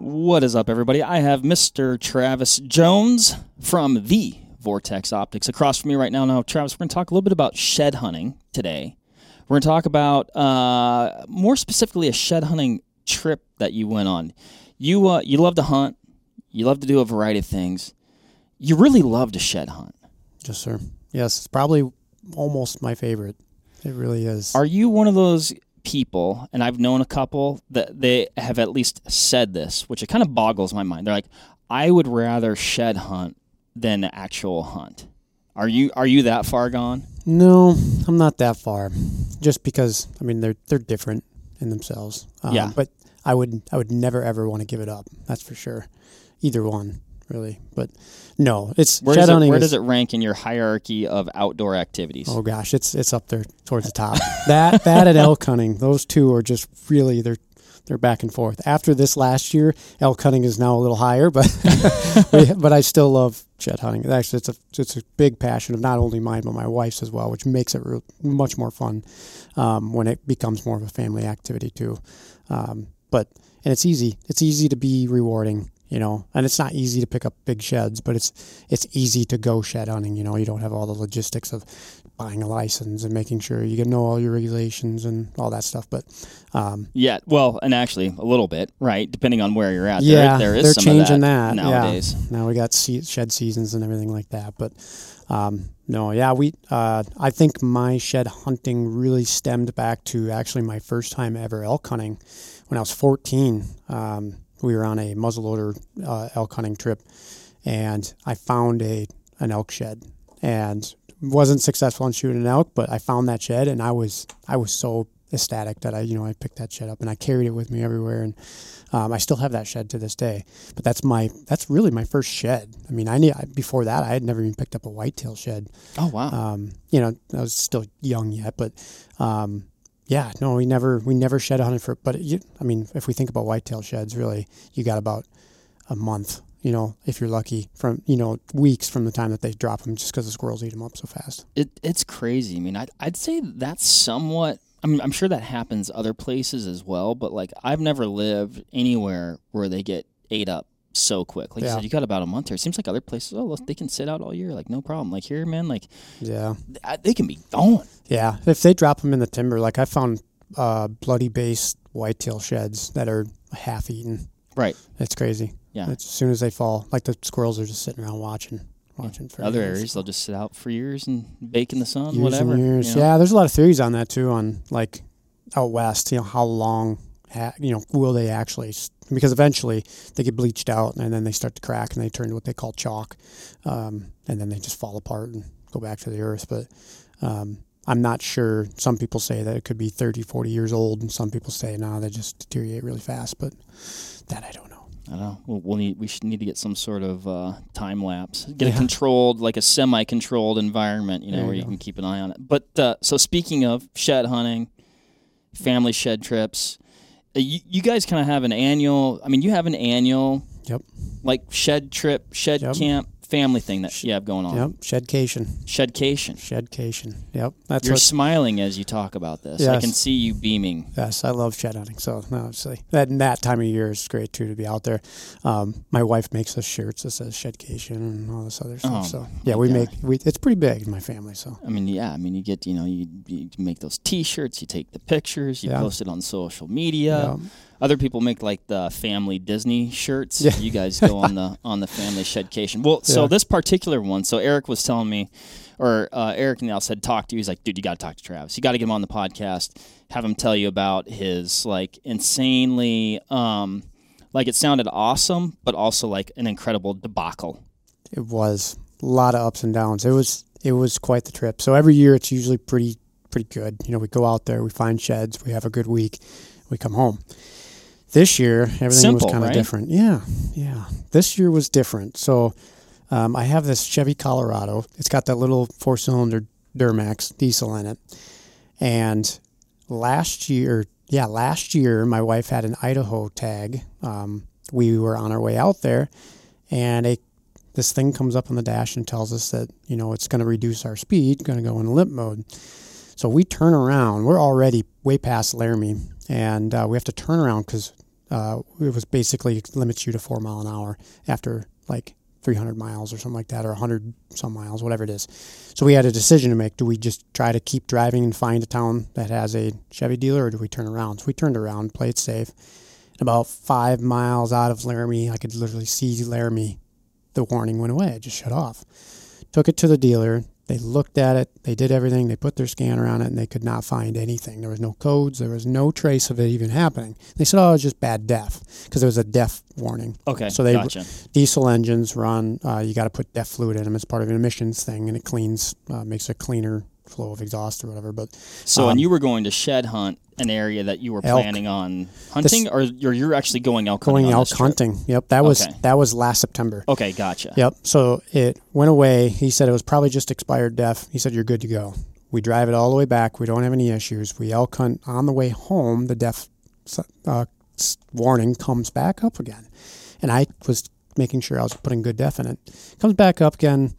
What is up, everybody? I have Mr. Travis Jones from the Vortex Optics across from me right now. Now, Travis, we're going to talk a little bit about shed hunting today. We're going to talk about uh, more specifically a shed hunting trip that you went on. You uh, you love to hunt. You love to do a variety of things. You really love to shed hunt. Yes, sir. Yes, it's probably almost my favorite. It really is. Are you one of those people, and I've known a couple that they have at least said this, which it kind of boggles my mind. They're like, I would rather shed hunt than actual hunt. Are you are you that far gone? no, I'm not that far. Just because I mean they're they're different in themselves. Um, Yeah. But I would I would never ever want to give it up. That's for sure. Either one, really. But no, it's Where, does it, where is- does it rank in your hierarchy of outdoor activities? Oh gosh, it's it's up there towards the top. that that and elk hunting, those two are just really they're they're back and forth. After this last year, elk hunting is now a little higher, but but I still love shed hunting. Actually, it's a it's a big passion of not only mine but my wife's as well, which makes it real, much more fun um, when it becomes more of a family activity too. Um, but and it's easy. It's easy to be rewarding you know and it's not easy to pick up big sheds but it's it's easy to go shed hunting you know you don't have all the logistics of buying a license and making sure you get know all your regulations and all that stuff but um, Yeah, well, and actually a little bit, right? Depending on where you're at. yeah there, there is they're some changing of that, nowadays. yeah now we got shed seasons and everything like that but um, no yeah we uh, i think my shed hunting really stemmed back to actually my first time ever elk hunting when i was 14 um, we were on a muzzleloader uh, elk hunting trip and i found a an elk shed and wasn't successful in shooting an elk but i found that shed and i was i was so ecstatic that i you know i picked that shed up and i carried it with me everywhere and um, I still have that shed to this day, but that's my that's really my first shed. I mean, I need before that I had never even picked up a whitetail shed. Oh wow. Um, you know, I was still young yet, but um, yeah, no, we never we never shed hunted for. But you, I mean, if we think about whitetail sheds, really, you got about a month. You know, if you're lucky, from you know weeks from the time that they drop them, just because the squirrels eat them up so fast. it, it's crazy. I mean, I'd, I'd say that's somewhat. I'm, I'm sure that happens other places as well, but like I've never lived anywhere where they get ate up so quick. Like you said, you got about a month here. It seems like other places, oh, they can sit out all year, like no problem. Like here, man, like Yeah. they can be gone. Yeah, if they drop them in the timber, like I found uh, bloody based whitetail sheds that are half eaten. Right. It's crazy. Yeah. It's, as soon as they fall, like the squirrels are just sitting around watching, watching for Other years. areas, they'll just sit out for years and bake in the sun, years whatever. and years. you know? Yeah, there's a lot of theories on that too. On like out west, you know, how long, you know, will they actually? Because eventually they get bleached out and then they start to crack and they turn to what they call chalk, um, and then they just fall apart and go back to the earth. But um, I'm not sure. Some people say that it could be 30, 40 years old, and some people say no, they just deteriorate really fast. But that I don't know. I don't know. We'll, we'll need we should need to get some sort of uh, time lapse. Get a controlled, like a semi-controlled environment, you know, There where you you can keep an eye on it. But uh, so speaking of shed hunting, family shed trips, Uh, you, you guys kind of have an annual. I mean, you have an annual, Yep. like shed trip, shed Yep. camp, family thing that you have going on. Yep. Shedcation. Shedcation. Shedcation. Yep. That's You're smiling as you talk about this. I can see you beaming. Yes, I love shed hunting. So no, obviously that that time of year is great too to be out there. Um, my wife makes us shirts that says shedcation and all this other stuff. Oh, so yeah, we God. make we. It's pretty big in my family. So I mean, yeah. I mean, you get, you know, you, you make those T-shirts, you take the pictures, you Yeah. post it on social media. yeah, Other people make like the family Disney shirts. Yeah. You guys go on the on the family shedcation. Well, so Yeah. this particular one, so Eric was telling me, or uh, Eric Nail said, talk to you. He's like, dude, you got to talk to Travis. You got to get him on the podcast. Have him tell you about his like insanely, um, like it sounded awesome, but also like an incredible debacle. it was a lot of ups and downs. It was it was quite the trip. So every year it's usually pretty pretty good. You know, we go out there, we find sheds, we have a good week, we come home. This year, everything Simple, was kind of right? different. Yeah, yeah. This year was different. So um, I have this Chevy Colorado. It's got that little four cylinder Duramax diesel in it. And last year, yeah, last year, my wife had an Idaho tag. Um, we were on our way out there, and a this thing comes up on the dash and tells us that you know it's going to reduce our speed, going to go in limp mode. So we turn around. We're already way past Laramie, and uh, we have to turn around because uh, it was basically limits you to four mile an hour after like 300 miles or something like that, or 100 some miles, whatever it is. So we had a decision to make. Do we just try to keep driving and find a town that has a Chevy dealer, or do we turn around? So we turned around, played safe. About five miles out of Laramie, I could literally see Laramie. The warning went away. It just shut off. Took it to the dealer. They looked at it. They did everything. They put their scanner on it, and they could not find anything. There was no codes. There was no trace of it even happening. They said, "Oh, it was just bad DEF," because there was a DEF warning. Okay. So they gotcha. diesel engines run. Uh, you got to put DEF fluid in them as part of an emissions thing, and it cleans, uh, makes a cleaner flow of exhaust or whatever. But So, um, and you were going to shed hunt an area that you were Elk. planning on hunting, or you're, you're actually going elk going hunting elk hunting. Yep, that was Okay. that was last September. Okay, gotcha. Yep. So it went away. He said it was probably just expired DEF. He said you're good to go. We drive it all the way back. We don't have any issues. We elk hunt on the way home. The DEF uh, warning comes back up again, and I was making sure I was putting good DEF in it. Comes back up again.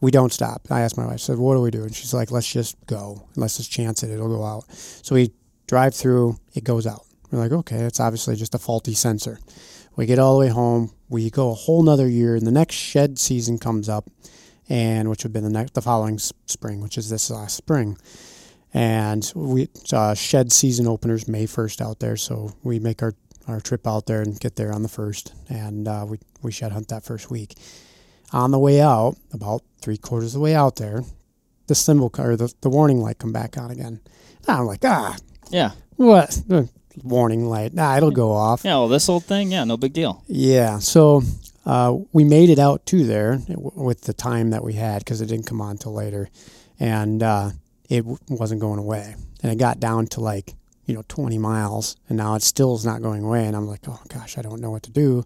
We don't stop. I asked my wife. I said, "What do we do?" And she's like, "Let's just go. Let's just chance it. It'll go out." So we drive through. It goes out. We're like, "Okay, it's obviously just a faulty sensor." We get all the way home. We go a whole nother year, and the next shed season comes up, and which would be the next the following spring, which is this last spring. And we uh, shed season openers May first out there, so we make our, our trip out there and get there on the first, and uh, we we shed hunt that first week. On the way out, about three quarters of the way out there, the symbol or the, the warning light come back on again. And I'm like, ah, Yeah. what warning light? Nah, it'll go off. Yeah. Well, this old thing, yeah, no big deal. Yeah, so uh, we made it out to there with the time that we had because it didn't come on till later, and uh, it w- wasn't going away. And it got down to like you know 20 miles, and now it still is not going away. And I'm like, oh gosh, I don't know what to do.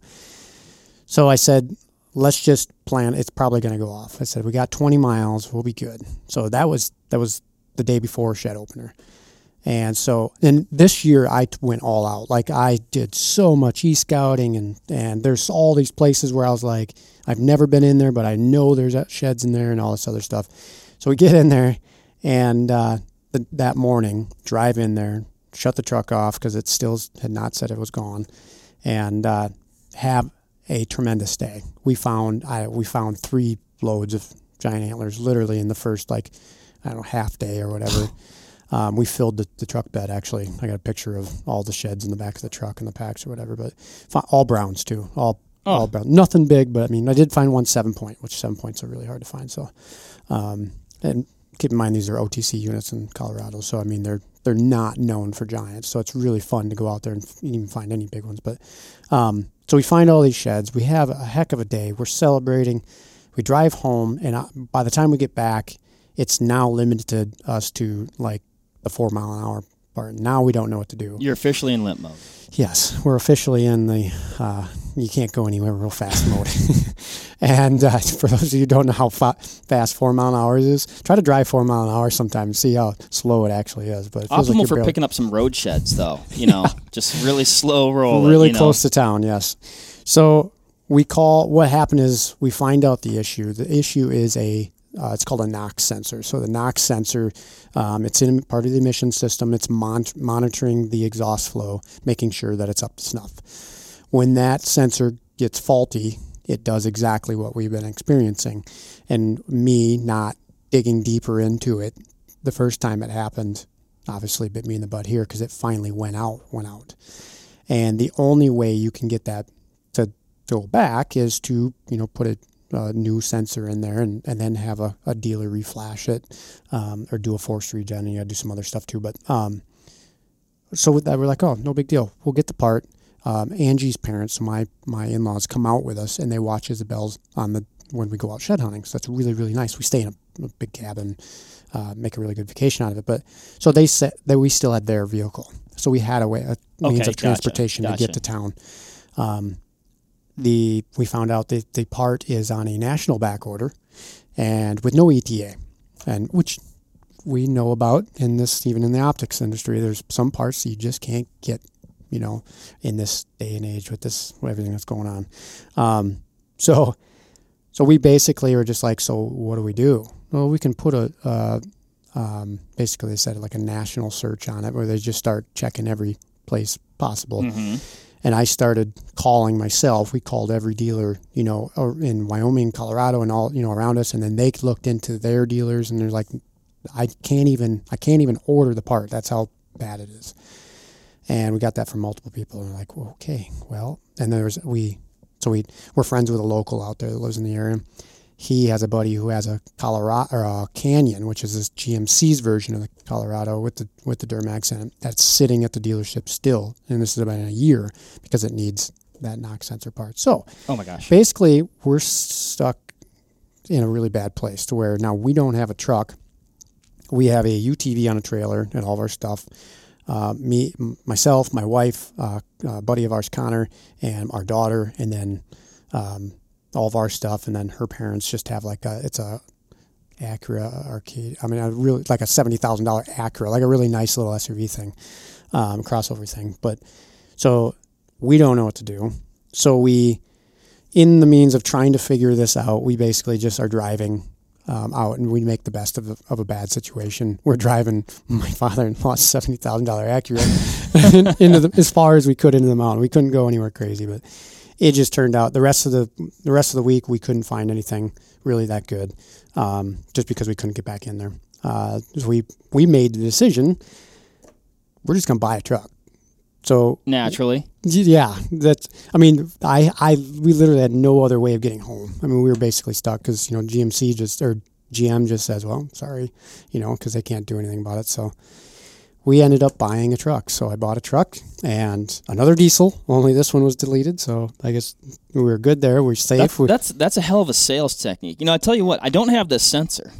So I said, let's just plan. It's probably going to go off. I said, we got 20 miles, we'll be good. So that was that was the day before shed opener. And so, and this year I went all out. Like I did so much e scouting, and and there's all these places where I was like, I've never been in there, but I know there's sheds in there and all this other stuff. So we get in there, and uh, the, that morning, drive in there, shut the truck off because it still had not said it was gone, and uh, have a tremendous day. We found I we found three loads of giant antlers literally in the first like I don't know half day or whatever. Um, we filled the, the truck bed actually. I got a picture of all the sheds in the back of the truck and the packs or whatever, but all browns too. All Oh. all brown. Nothing big, but I mean, I did find one seven point, which seven points are really hard to find. So, um, and keep in mind these are OTC units in Colorado, so I mean they're they're not known for giants. So it's really fun to go out there and f- even find any big ones. But um, so we find all these sheds. We have a heck of a day. We're celebrating. We drive home, and I, by the time we get back, it's now limited us to like the four mile an hour part. Now we don't know what to do. You're officially in limp mode. Yes, we're officially in the uh, you can't go anywhere real fast mode. and uh, for those of you who don't know how fa- fast four mile an hour is, try to drive four mile an hour sometime. See how slow it actually is. But it feels like Optimal you're for barely- picking up some road sheds, though. You know, just really slow roll. really you know. close to town. Yes. So we call. What happened is we find out the issue. The issue is a. Uh, it's called a NOx sensor. So the NOx sensor, um, it's in part of the emission system. It's mon- monitoring the exhaust flow, making sure that it's up to snuff. When that sensor gets faulty, it does exactly what we've been experiencing. And me not digging deeper into it, the first time it happened, obviously bit me in the butt here because it finally went out. Went out. And the only way you can get that to go back is to, you know, put a, a new sensor in there and, and then have a, a dealer reflash it um, or do a force regen. And you got to do some other stuff too. But um, so with that, we're like, oh, no big deal. We'll get the part. Um, Angie's parents, so my, my in laws, come out with us and they watch Isabel's on the when we go out shed hunting. So that's really, really nice. We stay in a, a big cabin, uh, make a really good vacation out of it. But so they said that we still had their vehicle. So we had a way, a means Okay, of gotcha, transportation to get to town. Um, the we found out that the part is on a national back order, and with no ETA, and which we know about in this even in the optics industry. There's some parts you just can't get, you know, in this day and age with this everything that's going on. Um, so, so we basically were just like, so what do we do? Well, we can put a um, basically they said like a national search on it where they just start checking every place possible Mhm. And I started calling myself. We called every dealer, you know, in Wyoming, Colorado, and all you know around us, and then they looked into their dealers, and they're like, I can't even I can't even order the part. That's how bad it is. And we got that from multiple people, and we're like, well, okay, well, and there's we, so we we're friends with a local out there that lives in the area. He has a buddy who has a Colorado or a Canyon, which is this GMC's version of the Colorado with the with the Duramax in it. That's sitting at the dealership still, and this is about a year because it needs that NOx sensor part. So Oh my gosh. basically we're stuck in a really bad place to where now we don't have a truck we have a utv on a trailer and all of our stuff uh, me m- myself my wife uh, uh, buddy of ours connor and our daughter and then um, all of our stuff and then her parents just have like a it's a Acura arcade. I mean, a really like a seventy thousand dollar Acura, like a really nice little SUV thing, um, crossover thing. But so we don't know what to do. So we, in the means of trying to figure this out, we basically just are driving um, out and we make the best of, of a bad situation. We're driving my father-in-law's seventy thousand dollar Acura into the, as far as we could into the mountain. We couldn't go anywhere crazy, but it just turned out the rest of the the rest of the week we couldn't find anything really that good, um, just because we couldn't get back in there. Uh, so we we made the decision. We're just gonna buy a truck. So Naturally. yeah, that's. I mean, I, I, we literally had no other way of getting home. I mean, we were basically stuck because you know GMC just or GM just says, well, sorry, you know, because they can't do anything about it. So we ended up buying a truck. So I bought a truck and another diesel. Only this one was deleted. So I guess we were good there. We're safe. That's, we, that's that's a hell of a sales technique. You know, I tell you what, I don't have this sensor,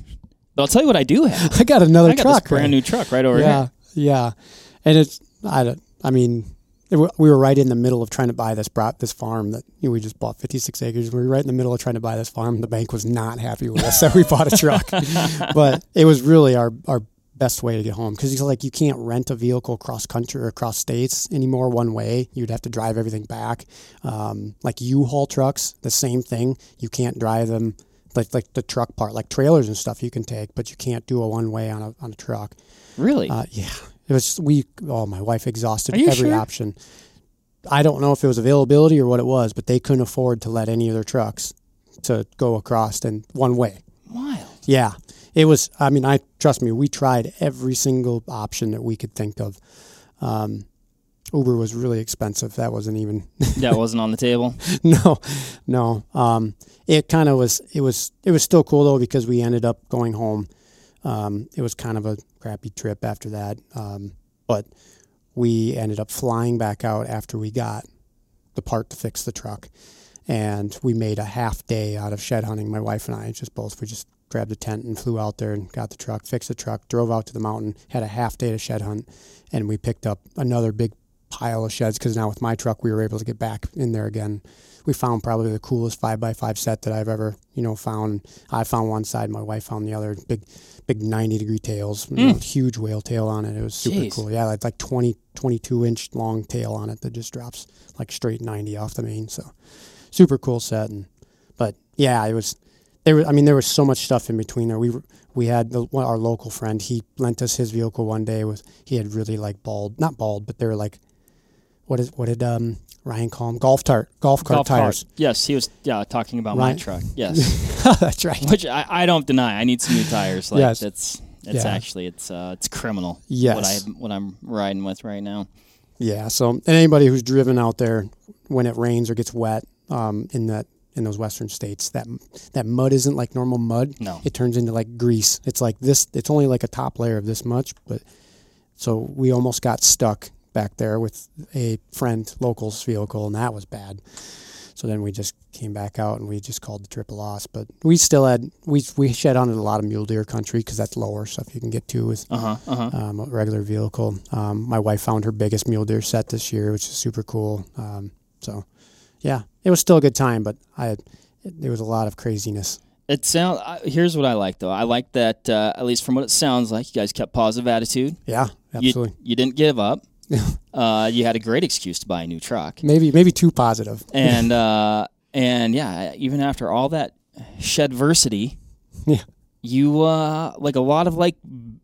but I'll tell you what I do have. I got another I got truck. this brand right? new truck right over yeah, here. yeah, Yeah. and it's I don't. I mean, we were right in the middle of trying to buy this brought this farm that you know, we just bought 56 acres. We were right in the middle of trying to buy this farm. The bank was not happy with us that we bought a truck, but it was really our our best way to get home because it's like you can't rent a vehicle cross country or across states anymore one way. You'd have to drive everything back. Um, like U-Haul trucks, the same thing. You can't drive them. Like, like the truck part, like trailers and stuff, you can take, but you can't do a one way on a on a truck. Really? Uh, yeah, it was we. Oh, my wife exhausted every sure? option. I don't know if it was availability or what it was, but they couldn't afford to let any of their trucks to go across in one way. Wild. Yeah, it was. I mean, I trust me. We tried every single option that we could think of. Um, Uber was really expensive. That wasn't even. That wasn't on the table. no, no. Um, it kind of was. It was. It was still cool though because we ended up going home. Um, it was kind of a crappy trip after that, um, but we ended up flying back out after we got the part to fix the truck, and we made a half day out of shed hunting. My wife and I just both we just grabbed a tent and flew out there and got the truck, fixed the truck, drove out to the mountain, had a half day to shed hunt, and we picked up another big pile of sheds because now with my truck we were able to get back in there again. We found probably the coolest five by five set that I've ever you know found. I found one side, my wife found the other. Big, big ninety degree tails, you know, hmm. huge whale tail on it. It was super Jeez. cool. Yeah, it's like 20, 22 inch long tail on it that just drops like straight ninety off the main. So super cool set. And but yeah, it was there. Was, I mean, there was so much stuff in between there. We we had the, our local friend. He lent us his vehicle one day. With he had really like bald, not bald, but they were like what is what did um Ryan call them? Golf tart, golf cart Golf cart. tires. Yes, he was yeah, talking about my truck. Yes. That's right. Which I, I don't deny. I need some new tires. Like Yes. that's it's Yeah. actually it's uh it's criminal. What Yes. I what I'm riding with right now. Yeah. So, and anybody who's driven out there when it rains or gets wet um, in that in those western states, that that mud isn't like normal mud. No. It turns into like grease. It's like this. It's only like a top layer of this much, but so we almost got stuck back there with a friend local's vehicle, and that was bad. So then we just came back out and we just called the trip a loss. But we still had we we shed on a lot of mule deer country because that's lower stuff you can get to with Uh huh. Uh huh. um, a regular vehicle. Um, my wife found her biggest mule deer set this year, which is super cool. Um, so, yeah, it was still a good time, but I it, there was a lot of craziness. It sound. uh, Here's what I like though. I like that uh, at least from what it sounds like, you guys kept positive attitude. Yeah, You, absolutely. you didn't give up. uh, you had a great excuse to buy a new truck, maybe maybe too positive. and uh, and yeah, even after all that shedversity, Yeah. you uh, like a lot of like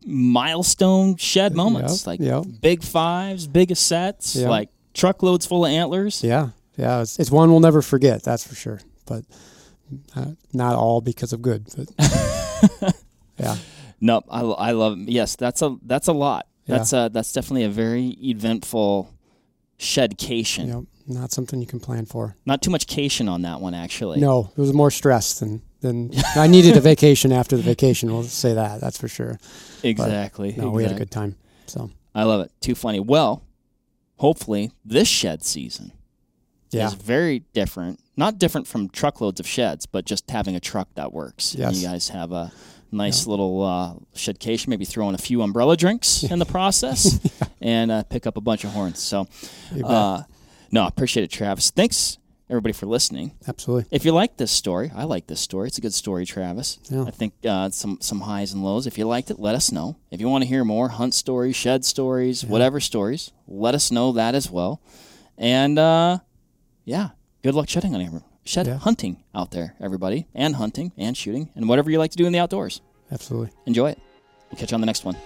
milestone shed moments, Yep, like yep. big fives, big sets, Yep. like truckloads full of antlers. Yeah, yeah. It's, it's one we'll never forget. That's for sure. But uh, not all because of good. But yeah. Nope, I, I love. Yes, that's a that's a lot. Yeah. That's a that's definitely a very eventful shedcation. Yep. Not something you can plan for. Not too much cation on that one, actually. No, it was more stress than than I needed a vacation after the vacation. We'll say that. That's for sure. exactly. No, we had a good time. So I love it. Too funny. Well, hopefully this shed season yeah, is very different. Not different from truckloads of sheds, but just having a truck that works. And Yes. you guys have a nice little uh, shedcation. Maybe throw in a few umbrella drinks in the process, and uh, pick up a bunch of horns. So, uh, no, I appreciate it, Travis. Thanks everybody for listening. absolutely. If you like this story, I like this story. It's a good story, Travis. Yeah. I think uh, some some highs and lows. If you liked it, let us know. If you want to hear more hunt stories, shed stories, whatever stories, let us know that as well. And uh, yeah, good luck shedding on everyone. Shed Yeah. hunting out there, everybody, and hunting and shooting and whatever you like to do in the outdoors. Absolutely. Enjoy it. We'll catch you on the next one.